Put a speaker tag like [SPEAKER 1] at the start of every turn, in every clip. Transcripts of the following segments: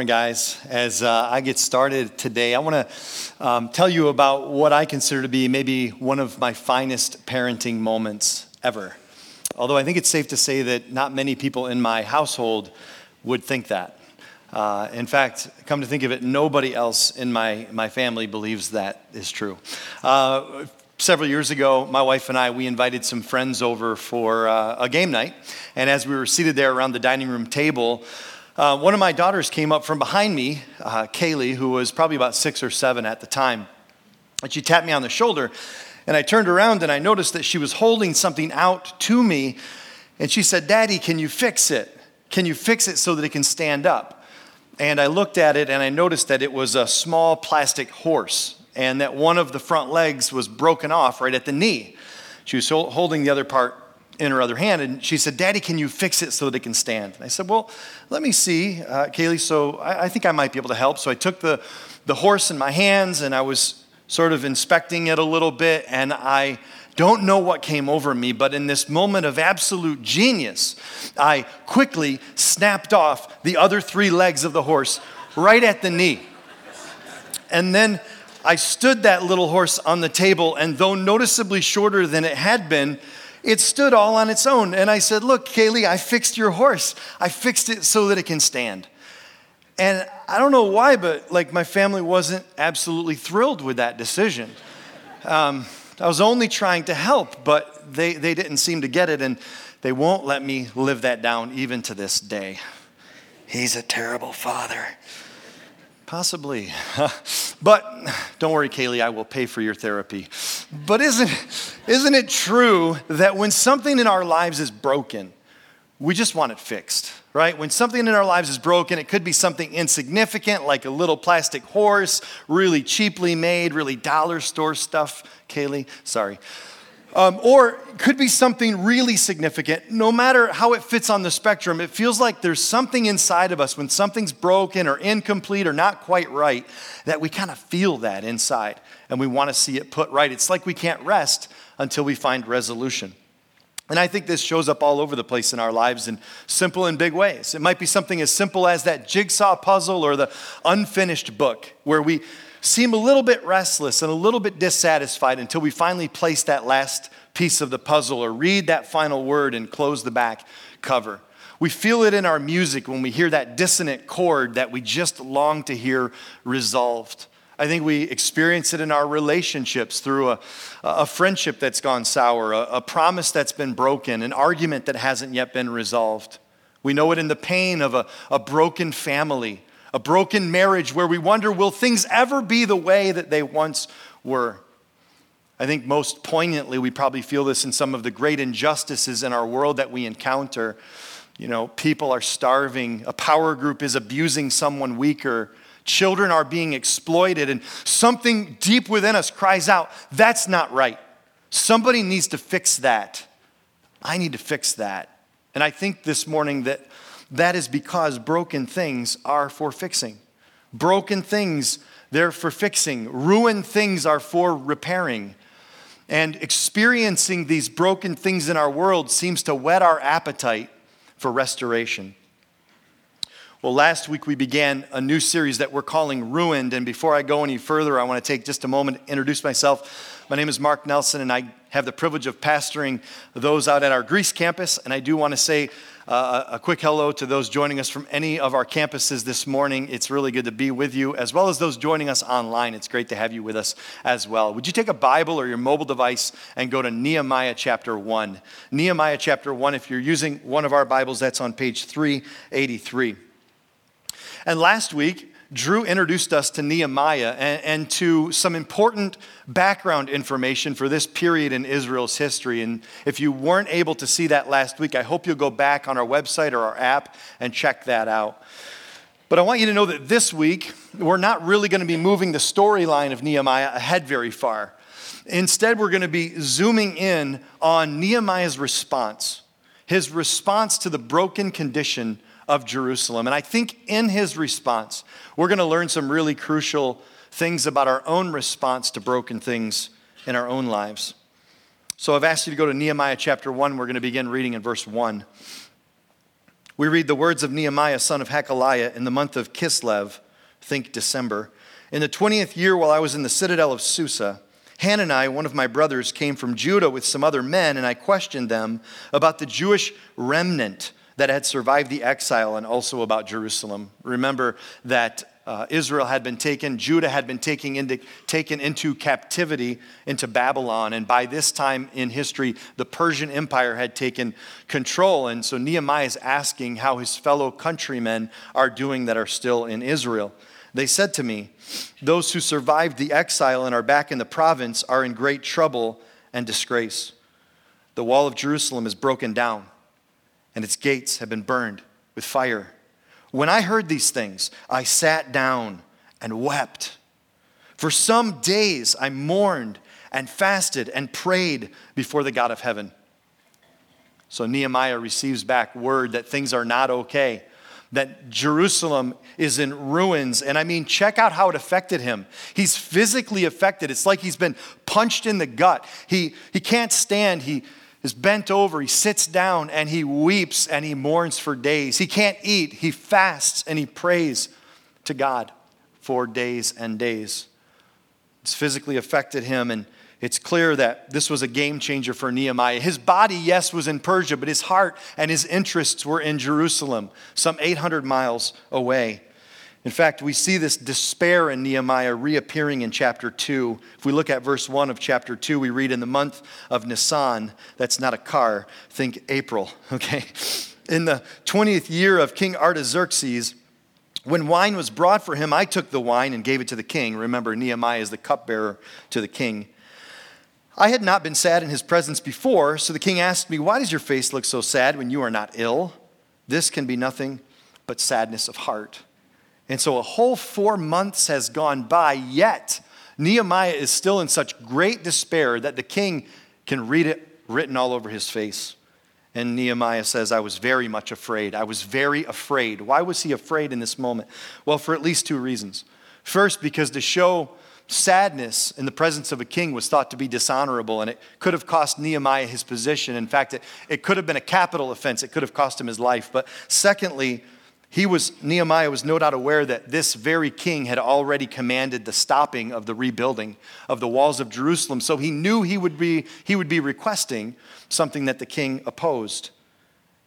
[SPEAKER 1] Morning, guys. As uh, I get started today, I want to um, tell you about what I consider to be maybe one of my finest parenting moments ever. Although I think it's safe to say that not many people in my household would think that. Uh, in fact, come to think of it, nobody else in my, my family believes that is true. Uh, several years ago, my wife and I, we invited some friends over for uh, a game night. And as we were seated there around the dining room table, uh, one of my daughters came up from behind me, uh, Kaylee, who was probably about six or seven at the time. And she tapped me on the shoulder. And I turned around and I noticed that she was holding something out to me. And she said, Daddy, can you fix it? Can you fix it so that it can stand up? And I looked at it and I noticed that it was a small plastic horse and that one of the front legs was broken off right at the knee. She was holding the other part in her other hand. And she said, Daddy, can you fix it so that it can stand? And I said, Well, let me see, uh, Kaylee. So I, I, think I might be able to help. So I took the, the horse in my hands and I was sort of inspecting it a little bit. And I don't know what came over me, but in this moment of absolute genius, I quickly snapped off the other three legs of the horse right at the knee. And then I stood that little horse on the table, and though noticeably shorter than it had been, it stood all on its own. And I said, Look, Kaylee, I fixed your horse. I fixed it so that it can stand. And I don't know why, but like my family wasn't absolutely thrilled with that decision. Um, I was only trying to help, but they, they didn't seem to get it, and they won't let me live that down even to this day. He's a terrible father. Possibly. but don't worry, Kaylee, I will pay for your therapy. But isn't, isn't it true that when something in our lives is broken, we just want it fixed, right? When something in our lives is broken, it could be something insignificant like a little plastic horse, really cheaply made, really dollar store stuff, Kaylee, sorry. Um, or could be something really significant. No matter how it fits on the spectrum, it feels like there's something inside of us when something's broken or incomplete or not quite right that we kind of feel that inside and we want to see it put right. It's like we can't rest until we find resolution. And I think this shows up all over the place in our lives in simple and big ways. It might be something as simple as that jigsaw puzzle or the unfinished book where we seem a little bit restless and a little bit dissatisfied until we finally place that last piece of the puzzle or read that final word and close the back cover. We feel it in our music when we hear that dissonant chord that we just long to hear resolved. I think we experience it in our relationships through a, a friendship that's gone sour, a, a promise that's been broken, an argument that hasn't yet been resolved. We know it in the pain of a, a broken family a broken marriage where we wonder, will things ever be the way that they once were? I think most poignantly, we probably feel this in some of the great injustices in our world that we encounter. You know, people are starving, a power group is abusing someone weaker, children are being exploited, and something deep within us cries out, that's not right. Somebody needs to fix that. I need to fix that. And I think this morning that that is because broken things are for fixing. Broken things, they're for fixing. Ruined things are for repairing. And experiencing these broken things in our world seems to whet our appetite for restoration. Well, last week we began a new series that we're calling Ruined. And before I go any further, I want to take just a moment to introduce myself. My name is Mark Nelson, and I have the privilege of pastoring those out at our Greece campus. And I do want to say uh, a quick hello to those joining us from any of our campuses this morning. It's really good to be with you, as well as those joining us online. It's great to have you with us as well. Would you take a Bible or your mobile device and go to Nehemiah chapter 1? Nehemiah chapter 1, if you're using one of our Bibles, that's on page 383. And last week, Drew introduced us to Nehemiah and, and, to some important background information for this period in Israel's history. And if you weren't able to see that last week, I hope you'll go back on our website or our app and check that out. But I want you to know that this week, we're not really going to be moving the storyline of Nehemiah ahead very far. Instead, we're going to be zooming in on Nehemiah's response, his response to the broken condition of Jerusalem. And I think in his response, we're going to learn some really crucial things about our own response to broken things in our own lives. So I've asked you to go to Nehemiah chapter 1. We're going to begin reading in verse 1. we read the words of Nehemiah, son of Hakaliah, in the month of Kislev, think December. In the 20th year, while I was in the citadel of Susa, Hanani, one of my brothers, came from Judah with some other men, and I questioned them about the Jewish remnant that had survived the exile and also about Jerusalem. Remember that uh, Israel had been taken, Judah had been taken into, taken into captivity into Babylon. And by this time in history, the Persian Empire had taken control. And so Nehemiah is asking how his fellow countrymen are doing that are still in Israel. They said to me, Those who survived the exile and are back in the province are in great trouble and disgrace. The wall of Jerusalem is broken down, and its gates have been burned with fire. When I heard these things, I sat down and wept. For some days I mourned and fasted and prayed before the God of heaven. So Nehemiah receives back word that things are not okay, that Jerusalem is in ruins. And I mean, check out how it affected him. He's physically affected. It's like he's been punched in the gut. He, he can't stand. He, is bent over, he sits down and he weeps and he mourns for days. He can't eat, he fasts and he prays to God for days and days. It's physically affected him, and it's clear that this was a game changer for Nehemiah. His body, yes, was in Persia, but his heart and his interests were in Jerusalem, some 800 miles away. In fact, we see this despair in Nehemiah reappearing in chapter 2. If we look at verse 1 of chapter 2, we read, In the month of Nisan, that's not a car, think April, okay? In the 20th year of King Artaxerxes, when wine was brought for him, I took the wine and gave it to the king. Remember, Nehemiah is the cupbearer to the king. I had not been sad in his presence before, so the king asked me, Why does your face look so sad when you are not ill? This can be nothing but sadness of heart. And so a whole four months has gone by, yet Nehemiah is still in such great despair that the king can read it written all over his face. And Nehemiah says, I was very much afraid. I was very afraid. Why was he afraid in this moment? Well, for at least two reasons. First, because to show sadness in the presence of a king was thought to be dishonorable, and it could have cost Nehemiah his position. In fact, it, it could have been a capital offense, it could have cost him his life. But secondly, he was, Nehemiah was no doubt aware that this very king had already commanded the stopping of the rebuilding of the walls of Jerusalem. So he knew he would be, he would be requesting something that the king opposed.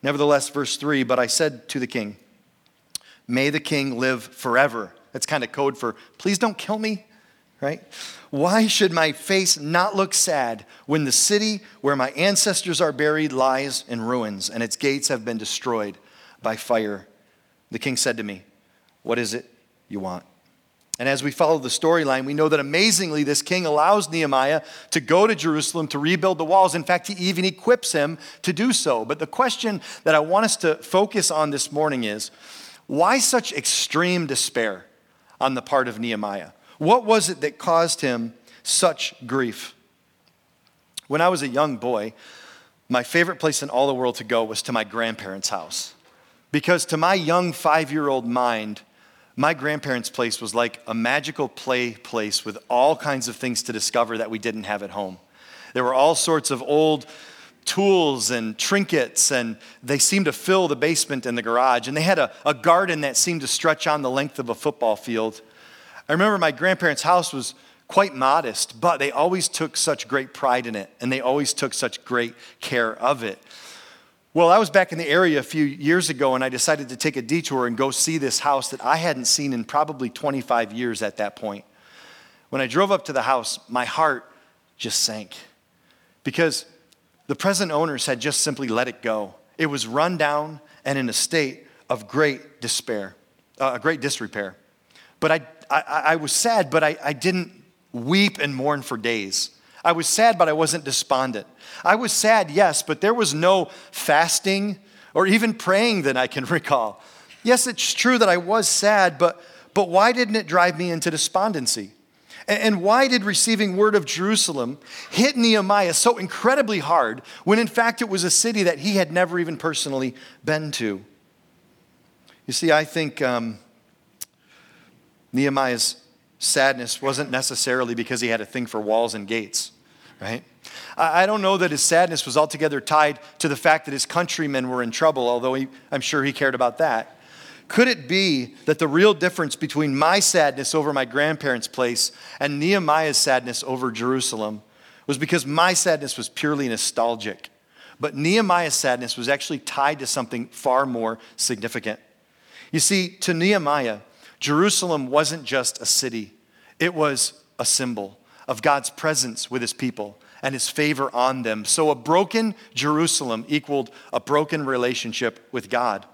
[SPEAKER 1] Nevertheless, verse 3 But I said to the king, May the king live forever. That's kind of code for, please don't kill me, right? Why should my face not look sad when the city where my ancestors are buried lies in ruins and its gates have been destroyed by fire? The king said to me, What is it you want? And as we follow the storyline, we know that amazingly, this king allows Nehemiah to go to Jerusalem to rebuild the walls. In fact, he even equips him to do so. But the question that I want us to focus on this morning is why such extreme despair on the part of Nehemiah? What was it that caused him such grief? When I was a young boy, my favorite place in all the world to go was to my grandparents' house. Because to my young five year old mind, my grandparents' place was like a magical play place with all kinds of things to discover that we didn't have at home. There were all sorts of old tools and trinkets, and they seemed to fill the basement and the garage. And they had a, a garden that seemed to stretch on the length of a football field. I remember my grandparents' house was quite modest, but they always took such great pride in it, and they always took such great care of it. Well, I was back in the area a few years ago and I decided to take a detour and go see this house that I hadn't seen in probably 25 years at that point. When I drove up to the house, my heart just sank because the present owners had just simply let it go. It was run down and in a state of great despair, uh, great disrepair. But I, I, I was sad, but I, I didn't weep and mourn for days. I was sad, but I wasn't despondent. I was sad, yes, but there was no fasting or even praying that I can recall. Yes, it's true that I was sad, but, but why didn't it drive me into despondency? And why did receiving word of Jerusalem hit Nehemiah so incredibly hard when in fact it was a city that he had never even personally been to? You see, I think um, Nehemiah's sadness wasn't necessarily because he had a thing for walls and gates right? I don't know that his sadness was altogether tied to the fact that his countrymen were in trouble, although he, I'm sure he cared about that. Could it be that the real difference between my sadness over my grandparents' place and Nehemiah's sadness over Jerusalem was because my sadness was purely nostalgic? But Nehemiah's sadness was actually tied to something far more significant. You see, to Nehemiah, Jerusalem wasn't just a city, it was a symbol of God's presence with his people and his favor on them. So a broken Jerusalem equaled a broken relationship with God.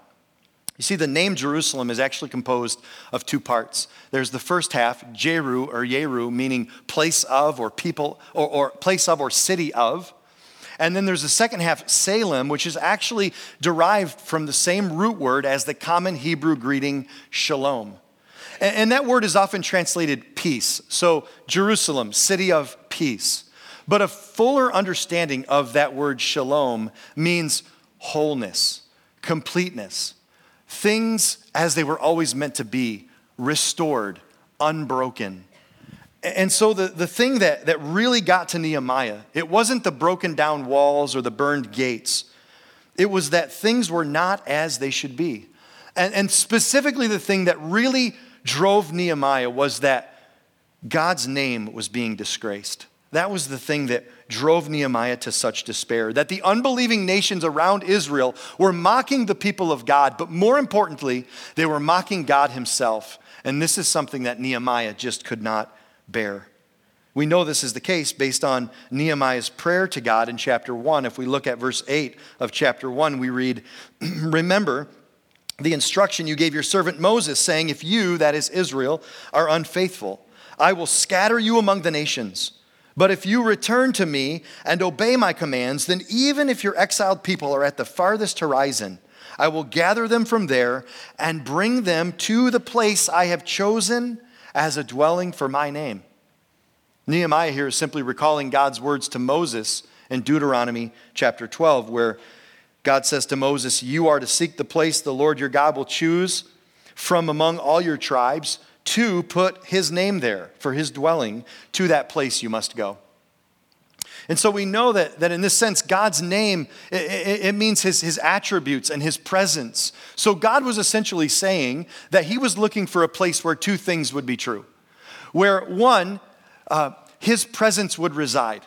[SPEAKER 1] You see, the name Jerusalem is actually composed of two parts. There's the first half, Jeru or Yeru, meaning place of or people or, or place of or city of. And then there's the second half, Salem, which is actually derived from the same root word as the common Hebrew greeting shalom. And, that word is often translated peace. So, Jerusalem, city of peace. But a fuller understanding of that word shalom means wholeness, completeness, things as they were always meant to be, restored, unbroken. And so the, the thing that, that really got to Nehemiah, it wasn't the broken down walls or the burned gates. It was that things were not as they should be. And, and specifically, the thing that really drove Nehemiah was that God's name was being disgraced. That was the thing that drove Nehemiah to such despair. That the unbelieving nations around Israel were mocking the people of God, but more importantly, they were mocking God Himself. And this is something that Nehemiah just could not bear. We know this is the case based on Nehemiah's prayer to God in chapter 1. If we look at verse 8 of chapter 1, we read, Remember, the instruction you gave your servant Moses, saying, If you, that is Israel, are unfaithful, I will scatter you among the nations. But if you return to me and obey my commands, then even if your exiled people are at the farthest horizon, I will gather them from there and bring them to the place I have chosen as a dwelling for my name. Nehemiah here is simply recalling God's words to Moses in Deuteronomy chapter 12, where God says to Moses, You are to seek the place the Lord your God will choose from among all your tribes to put his name there for his dwelling. To that place you must go. And so we know that, that in this sense, God's name, it, it, means his, his attributes and his presence. So God was essentially saying that he was looking for a place where two things would be true. Where one, uh, his presence would reside,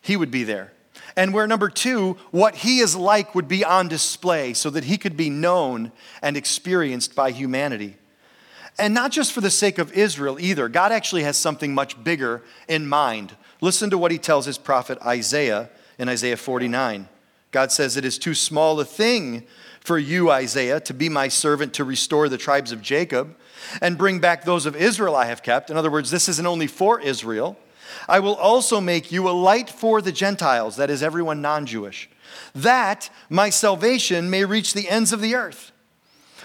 [SPEAKER 1] he would be there. And where number two, what he is like would be on display so that he could be known and experienced by humanity. And not just for the sake of Israel either. God actually has something much bigger in mind. Listen to what he tells his prophet Isaiah in Isaiah 49. God says, It is too small a thing for you, Isaiah, to be my servant to restore the tribes of Jacob and bring back those of Israel I have kept. In other words, this isn't only for Israel. I will also make you a light for the Gentiles, that is, everyone non Jewish, that my salvation may reach the ends of the earth.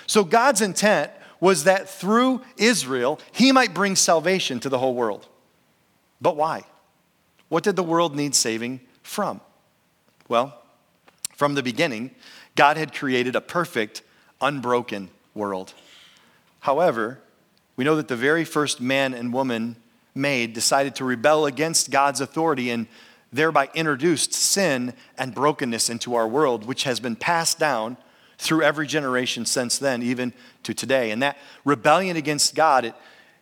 [SPEAKER 1] So God's intent was that through Israel, he might bring salvation to the whole world. But why? What did the world need saving from? Well, from the beginning, God had created a perfect, unbroken world. However, we know that the very first man and woman made decided to rebel against God's authority and thereby introduced sin and brokenness into our world, which has been passed down through every generation since then, even to today. And that rebellion against God, it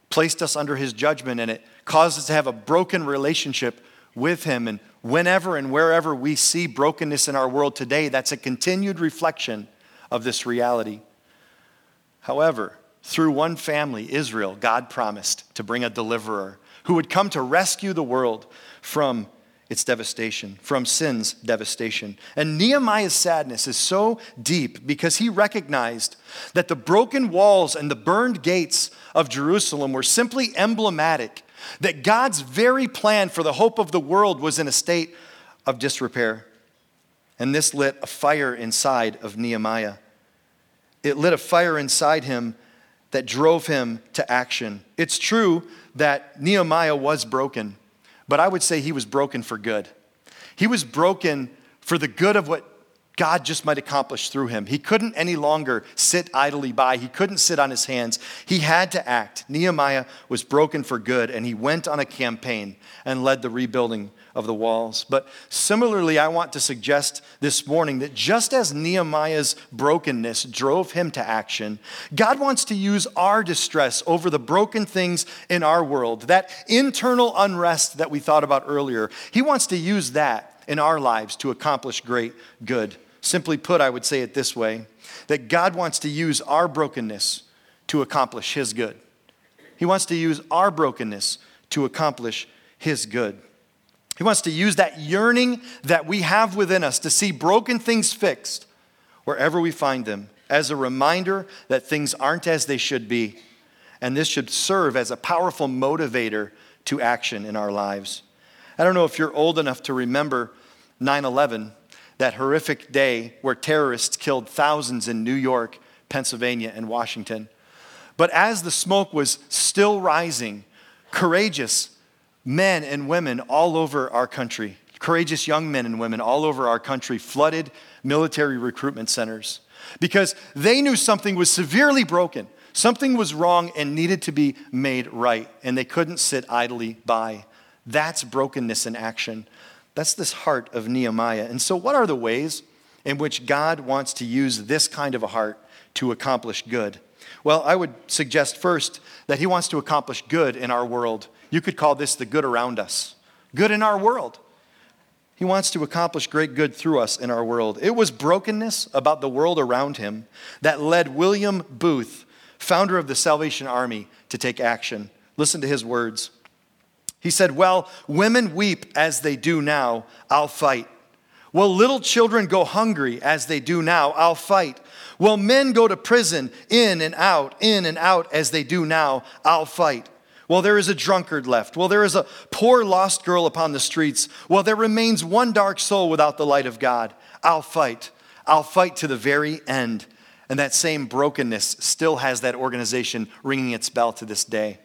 [SPEAKER 1] placed us under his judgment and it caused us to have a broken relationship with him. And whenever and wherever we see brokenness in our world today, that's a continued reflection of this reality. However, through one family, Israel, God promised to bring a deliverer who would come to rescue the world from its devastation, from sin's devastation. And Nehemiah's sadness is so deep because he recognized that the broken walls and the burned gates of Jerusalem were simply emblematic that God's very plan for the hope of the world was in a state of disrepair. And this lit a fire inside of Nehemiah. It lit a fire inside him that drove him to action. It's true that Nehemiah was broken but I would say he was broken for good. He was broken for the good of what God just might accomplish through him. He couldn't any longer sit idly by. He couldn't sit on his hands. He had to act. Nehemiah was broken for good, and he went on a campaign and led the rebuilding of the walls. But similarly, I want to suggest this morning that just as Nehemiah's brokenness drove him to action, God wants to use our distress over the broken things in our world, that internal unrest that we thought about earlier. He wants to use that in our lives to accomplish great good. Simply put, I would say it this way that God wants to use our brokenness to accomplish His good. He wants to use our brokenness to accomplish His good. He wants to use that yearning that we have within us to see broken things fixed wherever we find them as a reminder that things aren't as they should be. And this should serve as a powerful motivator to action in our lives. I don't know if you're old enough to remember 9 11, that horrific day where terrorists killed thousands in New York, Pennsylvania, and Washington. But as the smoke was still rising, courageous men and women all over our country, courageous young men and women all over our country, flooded military recruitment centers because they knew something was severely broken. Something was wrong and needed to be made right, and they couldn't sit idly by. That's brokenness in action. That's this heart of Nehemiah. And so, what are the ways in which God wants to use this kind of a heart to accomplish good? Well, I would suggest first that He wants to accomplish good in our world. You could call this the good around us, good in our world. He wants to accomplish great good through us in our world. It was brokenness about the world around him that led William Booth, founder of the Salvation Army, to take action. Listen to his words. He said, Well, women weep as they do now, I'll fight. Well, little children go hungry as they do now, I'll fight. Well, men go to prison in and out, in and out as they do now, I'll fight. Well, there is a drunkard left. Well, there is a poor lost girl upon the streets. Well, there remains one dark soul without the light of God. I'll fight. I'll fight to the very end. And that same brokenness still has that organization ringing its bell to this day.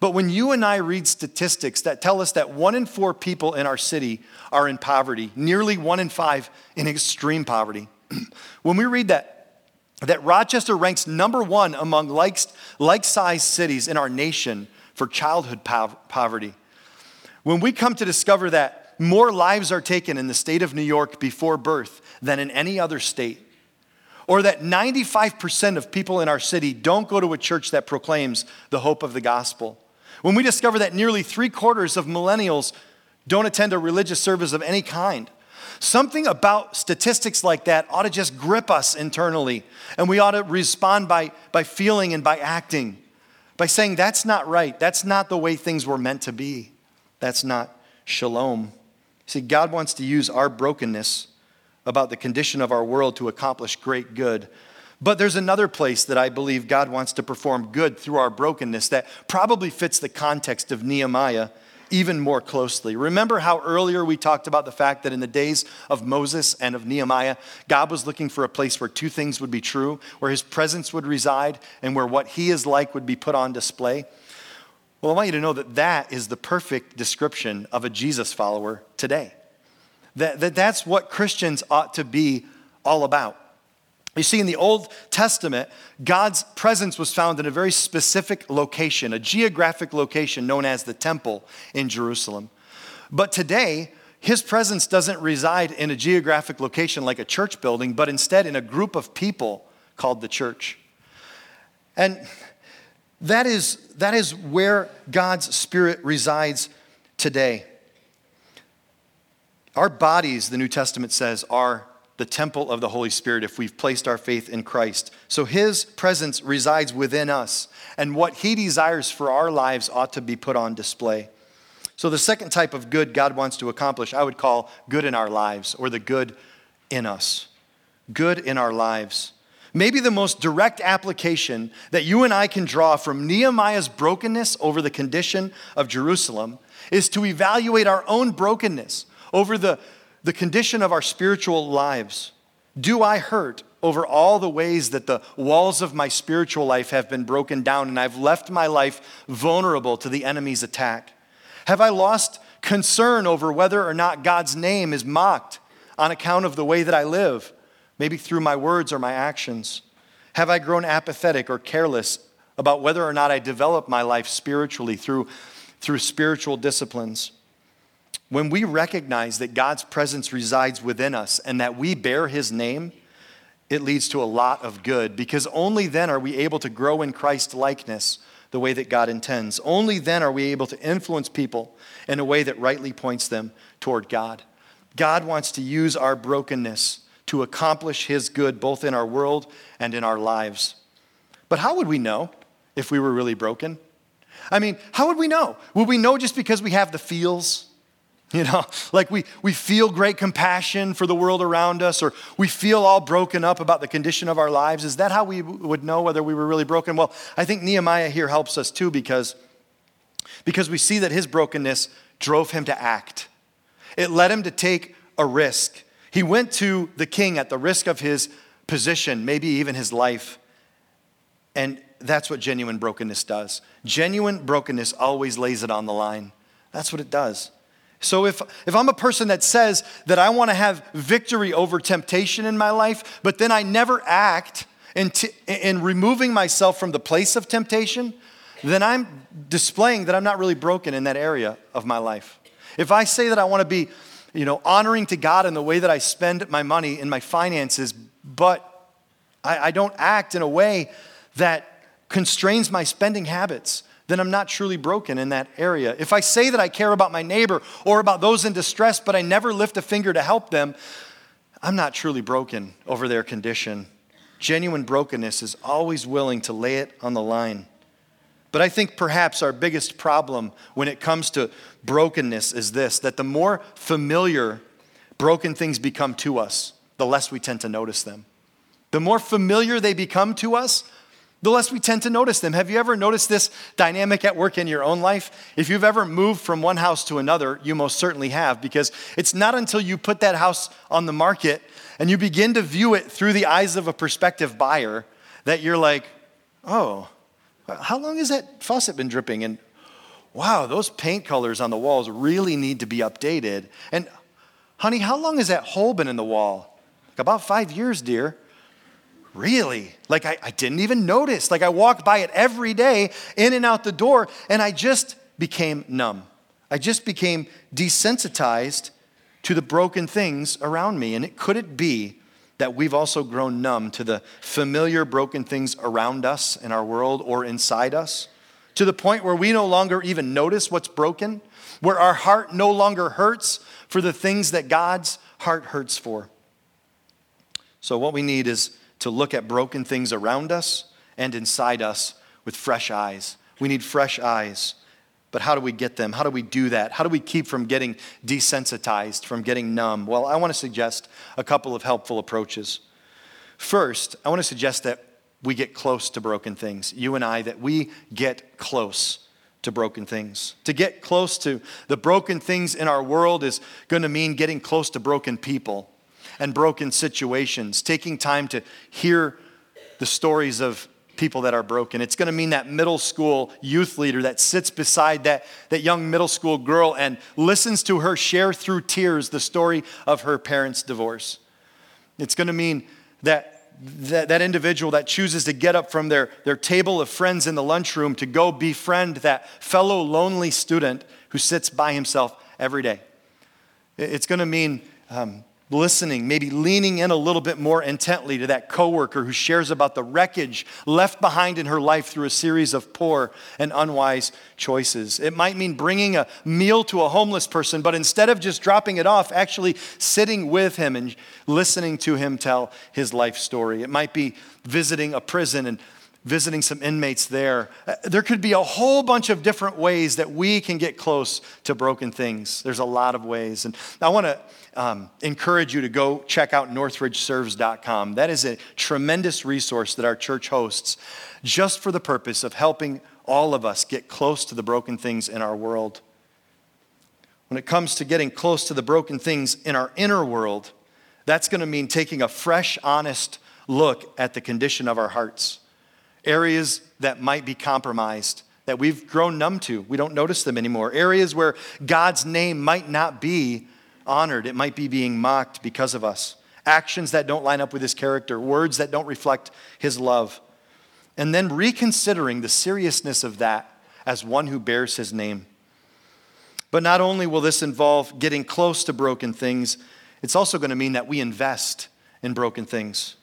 [SPEAKER 1] But when you and I read statistics that tell us that one in four people in our city are in poverty, nearly one in five in extreme poverty, when we read that, that Rochester ranks number one among like sized cities in our nation for childhood poverty, when we come to discover that more lives are taken in the state of New York before birth than in any other state, or that 95% of people in our city don't go to a church that proclaims the hope of the gospel, when we discover that nearly three quarters of millennials don't attend a religious service of any kind, something about statistics like that ought to just grip us internally. And we ought to respond by, by feeling and by acting, by saying, that's not right. That's not the way things were meant to be. That's not shalom. See, God wants to use our brokenness about the condition of our world to accomplish great good. But there's another place that I believe God wants to perform good through our brokenness that probably fits the context of Nehemiah even more closely. Remember how earlier we talked about the fact that in the days of Moses and of Nehemiah, God was looking for a place where two things would be true, where his presence would reside and where what he is like would be put on display? Well, I want you to know that that is the perfect description of a Jesus follower today. That, that that's what Christians ought to be all about. You see, in the Old Testament, God's presence was found in a very specific location, a geographic location known as the temple in Jerusalem. But today, his presence doesn't reside in a geographic location like a church building, but instead in a group of people called the church. And that is, that is where God's Spirit resides today. Our bodies, the New Testament says, are the temple of the Holy Spirit if we've placed our faith in Christ. So his presence resides within us, and what he desires for our lives ought to be put on display. So, the second type of good God wants to accomplish, I would call good in our lives, or the good in us. Good in our lives. Maybe the most direct application that you and I can draw from Nehemiah's brokenness over the condition of Jerusalem is to evaluate our own brokenness over the the condition of our spiritual lives. Do I hurt over all the ways that the walls of my spiritual life have been broken down and I've left my life vulnerable to the enemy's attack? Have I lost concern over whether or not God's name is mocked on account of the way that I live, maybe through my words or my actions? Have I grown apathetic or careless about whether or not I develop my life spiritually through, through spiritual disciplines? When we recognize that God's presence resides within us and that we bear his name, it leads to a lot of good because only then are we able to grow in Christ likeness the way that God intends. Only then are we able to influence people in a way that rightly points them toward God. God wants to use our brokenness to accomplish his good both in our world and in our lives. But how would we know if we were really broken? I mean, how would we know? Would we know just because we have the feels? You know, like we, we feel great compassion for the world around us, or we feel all broken up about the condition of our lives. Is that how we would know whether we were really broken? Well, I think Nehemiah here helps us too because, because we see that his brokenness drove him to act. It led him to take a risk. He went to the king at the risk of his position, maybe even his life. And that's what genuine brokenness does. Genuine brokenness always lays it on the line. That's what it does. So if, if I'm a person that says that I want to have victory over temptation in my life, but then I never act in, t- in removing myself from the place of temptation, then I'm displaying that I'm not really broken in that area of my life. If I say that I want to be, you know, honoring to God in the way that I spend my money and my finances, but I, I don't act in a way that constrains my spending habits, then I'm not truly broken in that area. If I say that I care about my neighbor or about those in distress, but I never lift a finger to help them, I'm not truly broken over their condition. Genuine brokenness is always willing to lay it on the line. But I think perhaps our biggest problem when it comes to brokenness is this that the more familiar broken things become to us, the less we tend to notice them. The more familiar they become to us, the less we tend to notice them. Have you ever noticed this dynamic at work in your own life? If you've ever moved from one house to another, you most certainly have, because it's not until you put that house on the market and you begin to view it through the eyes of a prospective buyer that you're like, oh, how long has that faucet been dripping? And wow, those paint colors on the walls really need to be updated. And honey, how long has that hole been in the wall? About five years, dear. Really? Like I, I didn't even notice. Like I walked by it every day, in and out the door, and I just became numb. I just became desensitized to the broken things around me. And it could it be that we've also grown numb to the familiar broken things around us in our world or inside us? To the point where we no longer even notice what's broken, where our heart no longer hurts for the things that God's heart hurts for. So, what we need is to look at broken things around us and inside us with fresh eyes. We need fresh eyes. But how do we get them? How do we do that? How do we keep from getting desensitized, from getting numb? Well, I want to suggest a couple of helpful approaches. First, I want to suggest that we get close to broken things. You and I, that we get close to broken things. To get close to the broken things in our world is going to mean getting close to broken people and broken situations, taking time to hear the stories of people that are broken. It's going to mean that middle school youth leader that sits beside that, that young middle school girl and listens to her share through tears the story of her parents' divorce. It's going to mean that that, that individual that chooses to get up from their, their table of friends in the lunchroom to go befriend that fellow lonely student who sits by himself every day. It's going to mean um, listening, maybe leaning in a little bit more intently to that coworker who shares about the wreckage left behind in her life through a series of poor and unwise choices. It might mean bringing a meal to a homeless person, but instead of just dropping it off, actually sitting with him and listening to him tell his life story. It might be visiting a prison and visiting some inmates there. Uh, there could be a whole bunch of different ways that we can get close to broken things. There's a lot of ways. And I want to um, encourage you to go check out northridgeserves.com. That is a tremendous resource that our church hosts just for the purpose of helping all of us get close to the broken things in our world. When it comes to getting close to the broken things in our inner world, that's going to mean taking a fresh, honest look at the condition of our hearts. Areas that might be compromised, that we've grown numb to. We don't notice them anymore. Areas where God's name might not be honored, it might be being mocked because of us. Actions that don't line up with his character, words that don't reflect his love. And then reconsidering the seriousness of that as one who bears his name. But not only will this involve getting close to broken things, it's also going to mean that we invest in broken things.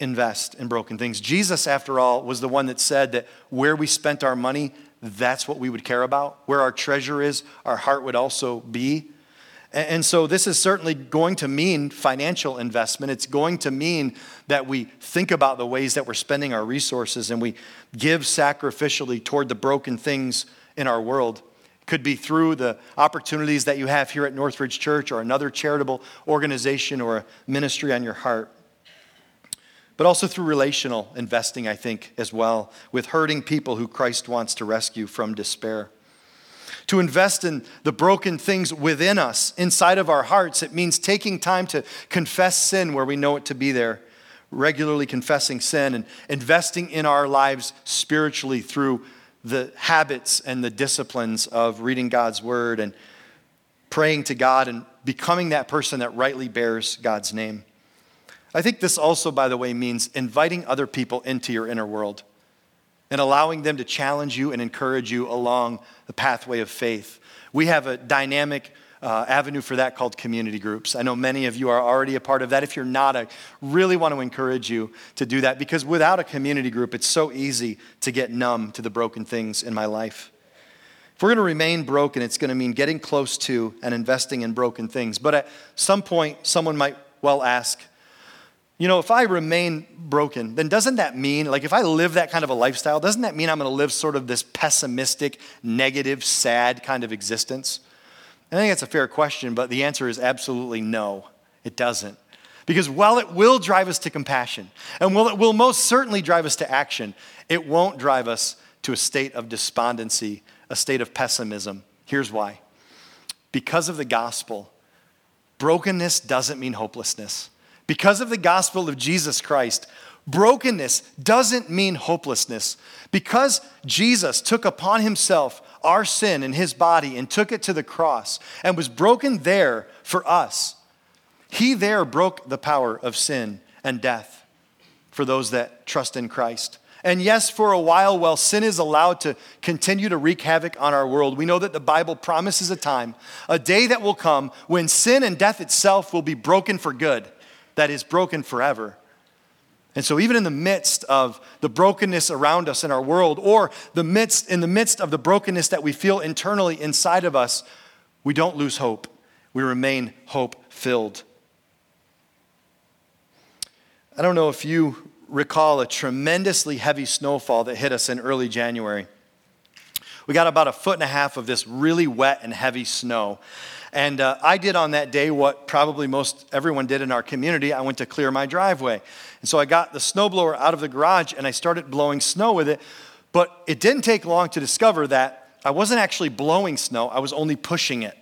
[SPEAKER 1] Invest in broken things. Jesus, after all, was the one that said that where we spent our money, that's what we would care about. Where our treasure is, our heart would also be. And so, this is certainly going to mean financial investment. It's going to mean that we think about the ways that we're spending our resources and we give sacrificially toward the broken things in our world could be through the opportunities that you have here at Northridge Church or another charitable organization or a ministry on your heart. But also through relational investing, I think, as well, with hurting people who Christ wants to rescue from despair. To invest in the broken things within us, inside of our hearts, it means taking time to confess sin where we know it to be there, regularly confessing sin, and investing in our lives spiritually through the habits and the disciplines of reading God's word and praying to God and becoming that person that rightly bears God's name. I think this also, by the way, means inviting other people into your inner world and allowing them to challenge you and encourage you along the pathway of faith. We have a dynamic uh, avenue for that called community groups. I know many of you are already a part of that. If you're not, I really want to encourage you to do that because without a community group, it's so easy to get numb to the broken things in my life. If we're going to remain broken, it's going to mean getting close to and investing in broken things. But at some point, someone might well ask, you know, if I remain broken, then doesn't that mean, like, if I live that kind of a lifestyle, doesn't that mean I'm going to live sort of this pessimistic, negative, sad kind of existence? I think that's a fair question, but the answer is absolutely no, it doesn't. Because while it will drive us to compassion, and while it will most certainly drive us to action, it won't drive us to a state of despondency, a state of pessimism. Here's why because of the gospel, brokenness doesn't mean hopelessness. Because of the gospel of Jesus Christ, brokenness doesn't mean hopelessness. Because Jesus took upon himself our sin in his body and took it to the cross and was broken there for us. He there broke the power of sin and death for those that trust in Christ. And yes, for a while, while sin is allowed to continue to wreak havoc on our world, we know that the Bible promises a time, a day that will come when sin and death itself will be broken for good, that is, broken forever. And so, even in the midst of the brokenness around us in our world, or the midst, in the midst of the brokenness that we feel internally inside of us, we don't lose hope. We remain hope filled. I don't know if you recall a tremendously heavy snowfall that hit us in early January. We got about a foot and a half of this really wet and heavy snow. And uh, I did on that day what probably most everyone did in our community. I went to clear my driveway. And so I got the snowblower out of the garage and I started blowing snow with it. But it didn't take long to discover that I wasn't actually blowing snow, I was only pushing it.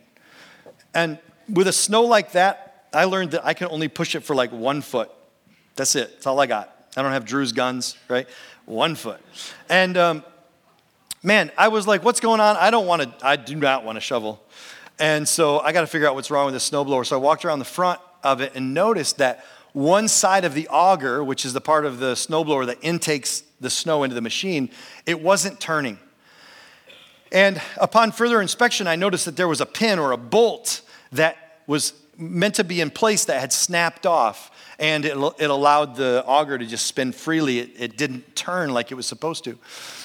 [SPEAKER 1] And with a snow like that, I learned that I can only push it for like one foot. That's it, that's all I got. I don't have Drew's guns, right? One foot. And um, man, I was like, what's going on? I don't want to, I do not want to shovel. And so I got to figure out what's wrong with this snowblower. So I walked around the front of it and noticed that one side of the auger, which is the part of the snowblower that intakes the snow into the machine, it wasn't turning. And upon further inspection, I noticed that there was a pin or a bolt that was meant to be in place that had snapped off and it, it allowed the auger to just spin freely. It, it didn't turn like it was supposed to.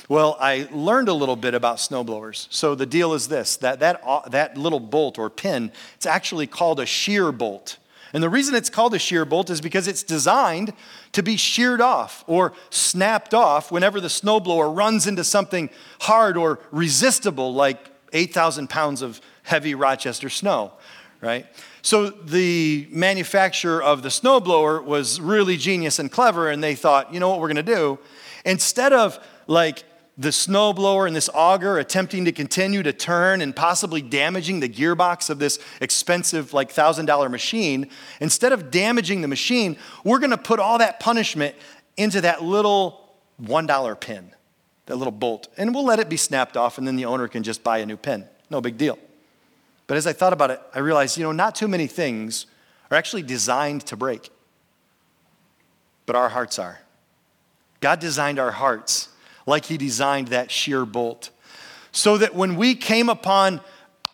[SPEAKER 1] Well, I learned a little bit about snowblowers. So the deal is this that, that, uh, that little bolt or pin, it's actually called a shear bolt. And the reason it's called a shear bolt is because it's designed to be sheared off or snapped off whenever the snowblower runs into something hard or resistible, like 8,000 pounds of heavy Rochester snow, right? So the manufacturer of the snowblower was really genius and clever, and they thought, you know what we're gonna do? Instead of like the snowblower and this auger attempting to continue to turn and possibly damaging the gearbox of this expensive, like $1,000 machine, instead of damaging the machine, we're gonna put all that punishment into that little $1 pin, that little bolt, and we'll let it be snapped off, and then the owner can just buy a new pin. No big deal. But as I thought about it, I realized, you know, not too many things are actually designed to break, but our hearts are. God designed our hearts like He designed that shear bolt, so that when we came upon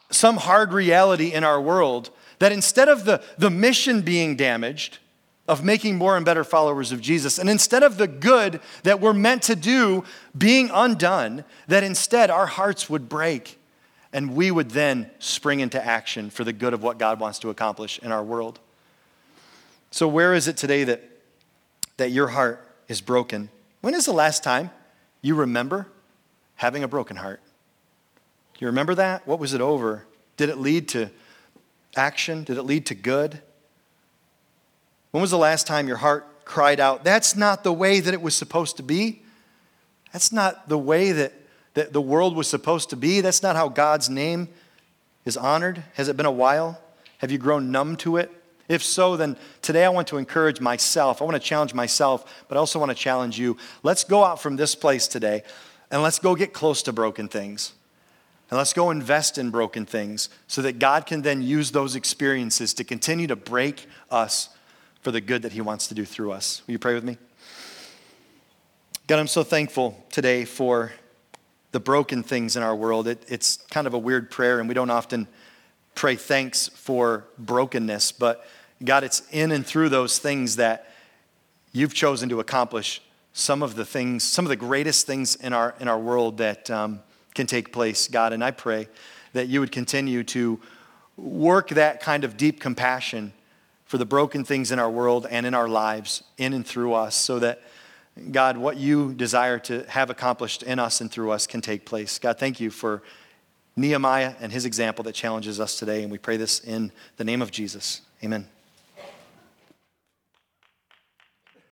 [SPEAKER 1] some hard reality in our world, that instead of the, the mission being damaged, of making more and better followers of Jesus, and instead of the good that we're meant to do being undone, that instead our hearts would break and we would then spring into action for the good of what God wants to accomplish in our world. So, where is it today that, that your heart is broken? When is the last time you remember having a broken heart? Do you remember that? What was it over? Did it lead to action? Did it lead to good? When was the last time your heart cried out, That's not the way that it was supposed to be? That's not the way that, that the world was supposed to be. That's not how God's name is honored. Has it been a while? Have you grown numb to it? If so, then today I want to encourage myself. I want to challenge myself, but I also want to challenge you. Let's go out from this place today and let's go get close to broken things. And let's go invest in broken things so that God can then use those experiences to continue to break us for the good that He wants to do through us. Will you pray with me? God, I'm so thankful today for the broken things in our world. It, it's kind of a weird prayer, and we don't often pray thanks for brokenness, but God, it's in and through those things that you've chosen to accomplish some of the things, some of the greatest things in our, in our world that um, can take place, God. And I pray that you would continue to work that kind of deep compassion for the broken things in our world and in our lives, in and through us, so that, God, what you desire to have accomplished in us and through us can take place. God, thank you for Nehemiah and his example that challenges us today. And we pray this in the name of Jesus. Amen.